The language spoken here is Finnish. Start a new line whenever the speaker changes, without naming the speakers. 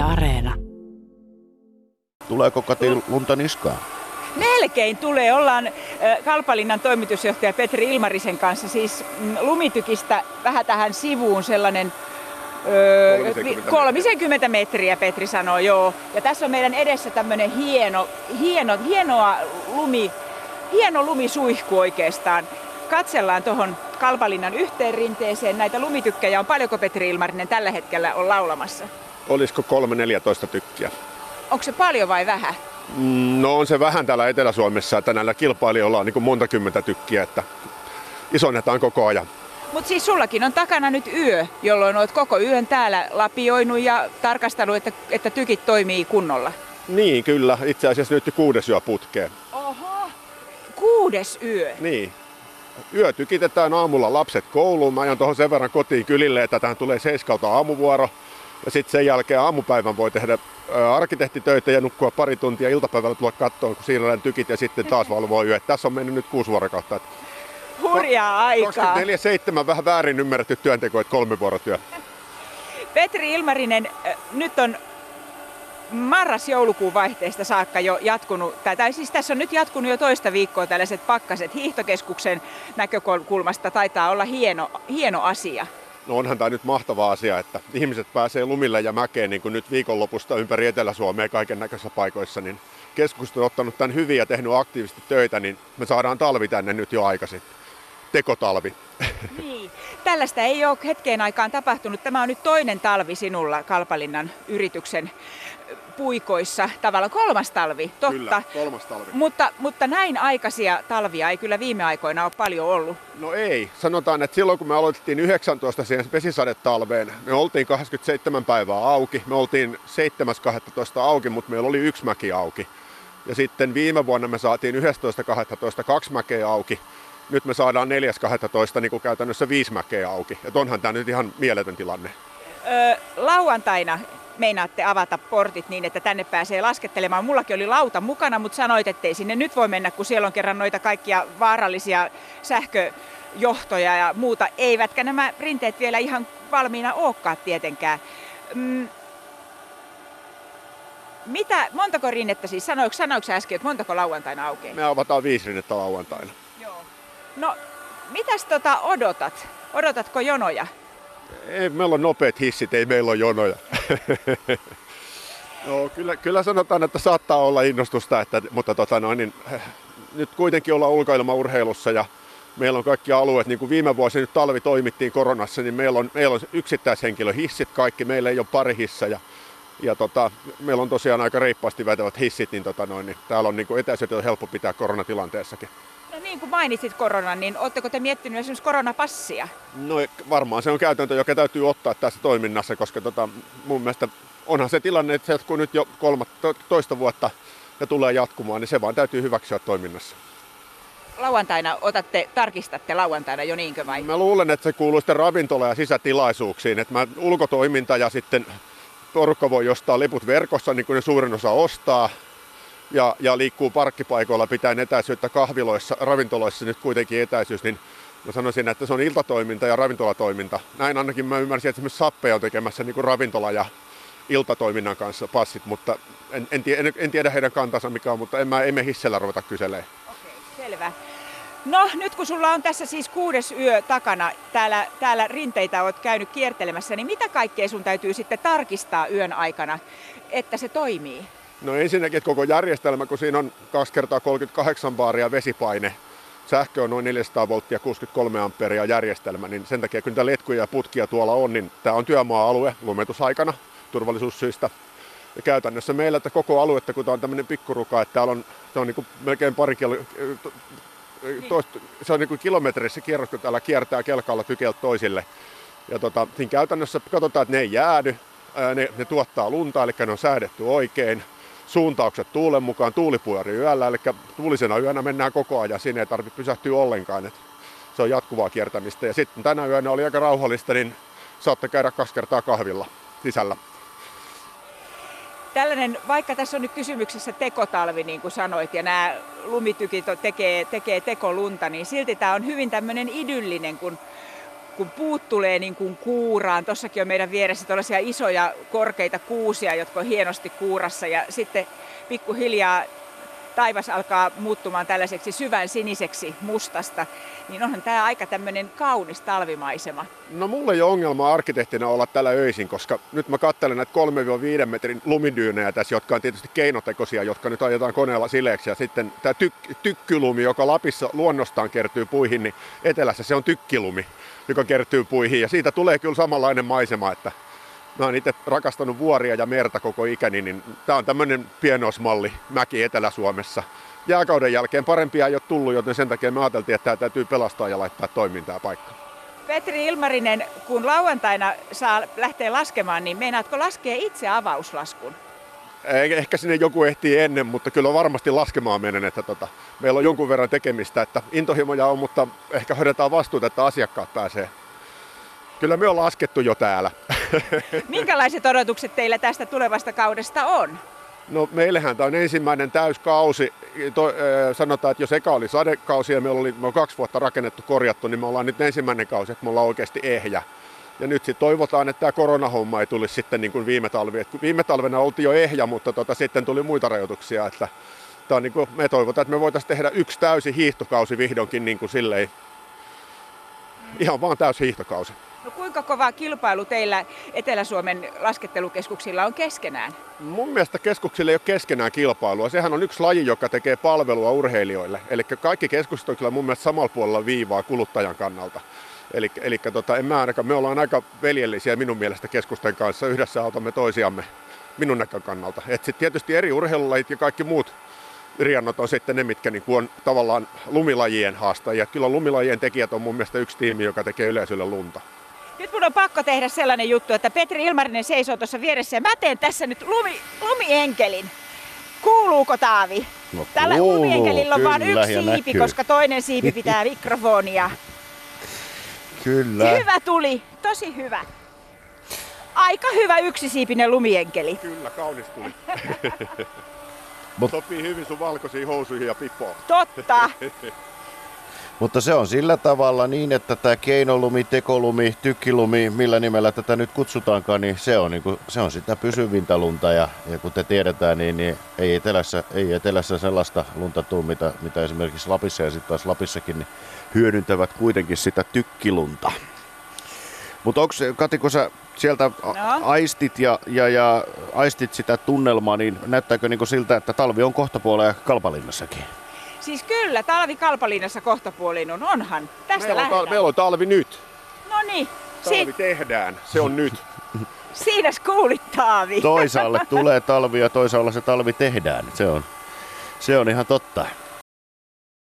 Yle Areena.
Tuleeko Kati lunta niskaan?
Melkein tulee. Ollaan Kalpalinnan toimitusjohtaja Petri Ilmarisen kanssa siis mm, lumitykistä vähän tähän sivuun sellainen öö,
30
30 metriä Petri sanoo, joo. Ja tässä on meidän edessä tämmöinen hieno, hieno, hienoa lumi, hieno lumisuihku oikeastaan. Katsellaan tuohon Kalpalinnan yhteen rinteeseen. Näitä lumitykkejä on paljonko Petri Ilmarinen tällä hetkellä on laulamassa?
Olisiko 3-14 tykkiä?
Onko se paljon vai vähän?
Mm, No on se vähän täällä Etelä-Suomessa, että näillä kilpailijoilla on niin monta kymmentä tykkiä, että isonnetaan koko ajan.
Mutta siis sullakin on takana nyt yö, jolloin olet koko yön täällä lapioinut ja tarkastanut, että, että tykit toimii kunnolla.
Niin, kyllä. Itse asiassa nyt kuudes yö putkeen.
Oho, kuudes yö.
Niin. Yö tykitetään aamulla lapset kouluun. Mä ajan tuohon sen verran kotiin kylille, että tähän tulee seiskalta aamuvuoro. Ja sitten sen jälkeen aamupäivän voi tehdä arkkitehtitöitä ja nukkua pari tuntia iltapäivällä tulla kattoon, kun siirrellään tykit ja sitten taas valvoo yö. Tässä on mennyt nyt kuusi vuorokautta.
Hurjaa aikaa.
24-7 vähän väärin ymmärretty työnteko, että kolme vuorotyö.
Petri Ilmarinen, nyt on marras-joulukuun vaihteesta saakka jo jatkunut, tai, tai siis tässä on nyt jatkunut jo toista viikkoa tällaiset pakkaset. Hiihtokeskuksen näkökulmasta taitaa olla hieno, hieno asia.
No onhan tämä nyt mahtava asia, että ihmiset pääsee lumille ja mäkeen niin kuin nyt viikonlopusta ympäri Etelä-Suomea kaiken näköisissä paikoissa, niin keskusta on ottanut tämän hyvin ja tehnyt aktiivisesti töitä, niin me saadaan talvi tänne nyt jo aikaisin. Tekotalvi.
Niin. Tällaista ei ole hetkeen aikaan tapahtunut. Tämä on nyt toinen talvi sinulla Kalpalinnan yrityksen puikoissa. Tavallaan kolmas talvi, totta.
Kyllä, kolmas talvi.
Mutta, mutta näin aikaisia talvia ei kyllä viime aikoina ole paljon ollut.
No ei. Sanotaan, että silloin kun me aloitettiin 19 siihen vesisadetalveen, me oltiin 27 päivää auki. Me oltiin 7.12 auki, mutta meillä oli yksi mäki auki. Ja sitten viime vuonna me saatiin 11.12 kaksi mäkeä auki. Nyt me saadaan 4.12 niin kuin käytännössä viisi mäkeä auki. Et onhan tämä nyt ihan mieletön tilanne.
Öö, lauantaina meinaatte avata portit niin, että tänne pääsee laskettelemaan. Mullakin oli lauta mukana, mutta sanoit, ettei sinne nyt voi mennä, kun siellä on kerran noita kaikkia vaarallisia sähköjohtoja ja muuta. Eivätkä nämä rinteet vielä ihan valmiina olekaan tietenkään. Mm. Mitä, montako rinnettä siis, sanoiko, sanoiko sä äsken, että montako lauantaina aukeaa?
Me avataan viisi rinnettä lauantaina.
Joo. No, mitäs tota odotat? Odotatko jonoja?
Ei, meillä on nopeat hissit, ei meillä ole jonoja. No, kyllä, kyllä sanotaan, että saattaa olla innostusta, että, mutta tota noin, niin, eh, nyt kuitenkin ollaan ulkoilmaurheilussa ja meillä on kaikki alueet, niin kuin viime vuosi nyt talvi toimittiin koronassa, niin meillä on, meillä on yksittäishenkilöhissit kaikki, meillä ei ole pari hissejä. Ja tota, meillä on tosiaan aika reippaasti vetävät hissit, niin, tota noin, niin täällä on niin kuin etäisyydet on helppo pitää koronatilanteessakin.
Niin kuin mainitsit koronan, niin oletteko te miettinyt esimerkiksi koronapassia?
No varmaan se on käytäntö, joka täytyy ottaa tässä toiminnassa, koska tota, mun mielestä onhan se tilanne, että se jatkuu nyt jo kolmat, to, toista vuotta ja tulee jatkumaan, niin se vaan täytyy hyväksyä toiminnassa.
Lauantaina otatte, tarkistatte lauantaina jo niinkö vai?
Mä luulen, että se kuuluu sitten ravintola- ja sisätilaisuuksiin, että mä ulkotoiminta ja sitten porukka voi ostaa liput verkossa, niin kuin ne suurin osa ostaa, ja, ja liikkuu parkkipaikoilla pitäen etäisyyttä kahviloissa, ravintoloissa nyt kuitenkin etäisyys, niin mä sanoisin, että se on iltatoiminta ja ravintolatoiminta. Näin ainakin mä ymmärsin, että esimerkiksi Sappeja on tekemässä niin kuin ravintola- ja iltatoiminnan kanssa passit, mutta en, en, en, en tiedä heidän kantansa mikä on, mutta en mä, emme hissellä ruveta kyselee.
Okei, selvä. No nyt kun sulla on tässä siis kuudes yö takana, täällä, täällä rinteitä olet käynyt kiertelemässä, niin mitä kaikkea sun täytyy sitten tarkistaa yön aikana, että se toimii?
No ensinnäkin, että koko järjestelmä, kun siinä on 2 kertaa 38 baaria vesipaine, sähkö on noin 400 volttia 63 amperia järjestelmä, niin sen takia kun niitä letkuja ja putkia tuolla on, niin tämä on työmaa-alue lumetusaikana turvallisuussyistä. Ja käytännössä meillä että koko aluetta, kun tämä on tämmöinen pikkuruka, että täällä on, se on niin melkein pari kilo, toista, se on niin kuin kilometrissä kierros, kun täällä kiertää kelkalla tykeltä toisille. Ja tota, siinä käytännössä katsotaan, että ne ei jäädy, ää, ne, ne tuottaa lunta, eli ne on säädetty oikein. Suuntaukset tuulen mukaan, tuuli pyörii yöllä, eli tuulisena yönä mennään koko ajan, siinä ei tarvitse pysähtyä ollenkaan. Et se on jatkuvaa kiertämistä. Ja sitten tänä yönä oli aika rauhallista, niin saatte käydä kaksi kertaa kahvilla sisällä.
Tällainen, vaikka tässä on nyt kysymyksessä tekotalvi, niin kuin sanoit, ja nämä lumitykit tekee, tekee tekolunta, niin silti tämä on hyvin tämmöinen idyllinen, kun kun puut tulee niin kuin kuuraan, tossakin on meidän vieressä tällaisia isoja korkeita kuusia, jotka on hienosti kuurassa. Ja sitten pikkuhiljaa taivas alkaa muuttumaan tällaiseksi syvän siniseksi mustasta, niin onhan tämä aika tämmöinen kaunis talvimaisema.
No mulla ei ole ongelma arkkitehtina olla tällä öisin, koska nyt mä katselen näitä 3-5 metrin lumidyynejä tässä, jotka on tietysti keinotekoisia, jotka nyt ajetaan koneella sileeksi. Ja sitten tämä tyk- tykkylumi, joka Lapissa luonnostaan kertyy puihin, niin etelässä se on tykkilumi, joka kertyy puihin. Ja siitä tulee kyllä samanlainen maisema, että mä oon itse rakastanut vuoria ja merta koko ikäni, niin tää on tämmöinen pienosmalli mäki Etelä-Suomessa. Jääkauden jälkeen parempia ei ole tullut, joten sen takia me ajateltiin, että tämä täytyy pelastaa ja laittaa toimintaa paikkaan.
Petri Ilmarinen, kun lauantaina saa lähteä laskemaan, niin meinaatko laskea itse avauslaskun?
Ehkä sinne joku ehtii ennen, mutta kyllä varmasti laskemaan menen, että tota, meillä on jonkun verran tekemistä, että intohimoja on, mutta ehkä hoidetaan vastuuta, että asiakkaat pääsee. Kyllä me on laskettu jo täällä.
Minkälaiset odotukset teillä tästä tulevasta kaudesta on?
No meillähän tämä on ensimmäinen täyskausi. To, sanotaan, että jos eka oli sadekausi ja me, oli, me on kaksi vuotta rakennettu, korjattu, niin me ollaan nyt ensimmäinen kausi, että me ollaan oikeasti ehjä. Ja nyt sitten toivotaan, että tämä koronahomma ei tulisi sitten niin kuin viime talvi. Et viime talvena oltiin jo ehjä, mutta tota, sitten tuli muita rajoituksia. Että tämä on niin kuin, me toivotaan, että me voitaisiin tehdä yksi täysi hiihtokausi vihdoinkin niin kuin silleen, ihan vaan täysi hiihtokausi.
Kuinka kova kilpailu teillä Etelä-Suomen laskettelukeskuksilla on keskenään?
Mun mielestä keskuksilla ei ole keskenään kilpailua. Sehän on yksi laji, joka tekee palvelua urheilijoille. Eli kaikki keskukset on kyllä mun mielestä samalla puolella viivaa kuluttajan kannalta. Eli, eli tota, en mä ainakaan, me ollaan aika veljellisiä minun mielestä keskusten kanssa. Yhdessä autamme toisiamme minun näkökannalta. Et sit tietysti eri urheilulajit ja kaikki muut riannot on sitten ne, mitkä niin on tavallaan lumilajien haastajia. Kyllä lumilajien tekijät on mun mielestä yksi tiimi, joka tekee yleisölle lunta.
Mun on pakko tehdä sellainen juttu, että Petri Ilmarinen seisoo tuossa vieressä ja mä teen tässä nyt lumi, lumienkelin. Kuuluuko Taavi?
No
Tällä
kuuluu,
lumienkelillä on vain yksi siipi,
näkyy.
koska toinen siipi pitää mikrofonia.
Kyllä.
Hyvä tuli, tosi hyvä. Aika hyvä yksisiipinen lumienkeli.
Kyllä, kaunis tuli.
Mut-
Sopii hyvin sun valkoisiin housuihin ja pipoon.
Totta.
Mutta se on sillä tavalla niin, että tämä keinolumi, tekolumi, tykkilumi, millä nimellä tätä nyt kutsutaankaan, niin se on, niin kuin, se on sitä pysyvintä lunta. Ja, ja kun te tiedetään, niin, niin ei, etelässä, ei etelässä sellaista lunta tule, mitä, mitä esimerkiksi Lapissa ja sitten taas Lapissakin niin hyödyntävät kuitenkin sitä tykkilunta. Mutta onko Kati, kun sä sieltä no. Aistit ja, ja, ja aistit sitä tunnelmaa, niin näyttääkö niin siltä, että talvi on kohtapuolella Kalpalinnassakin?
Siis kyllä, talvi Kalpalinnassa kohtapuoliin on, onhan. Tästä
Meillä on, tal- meillä on talvi nyt.
No niin,
Talvi
si-
tehdään. Se on nyt.
siinä kuulit Taavi.
Toisaalle tulee talvi ja toisaalla se talvi tehdään. Se on, se on ihan totta.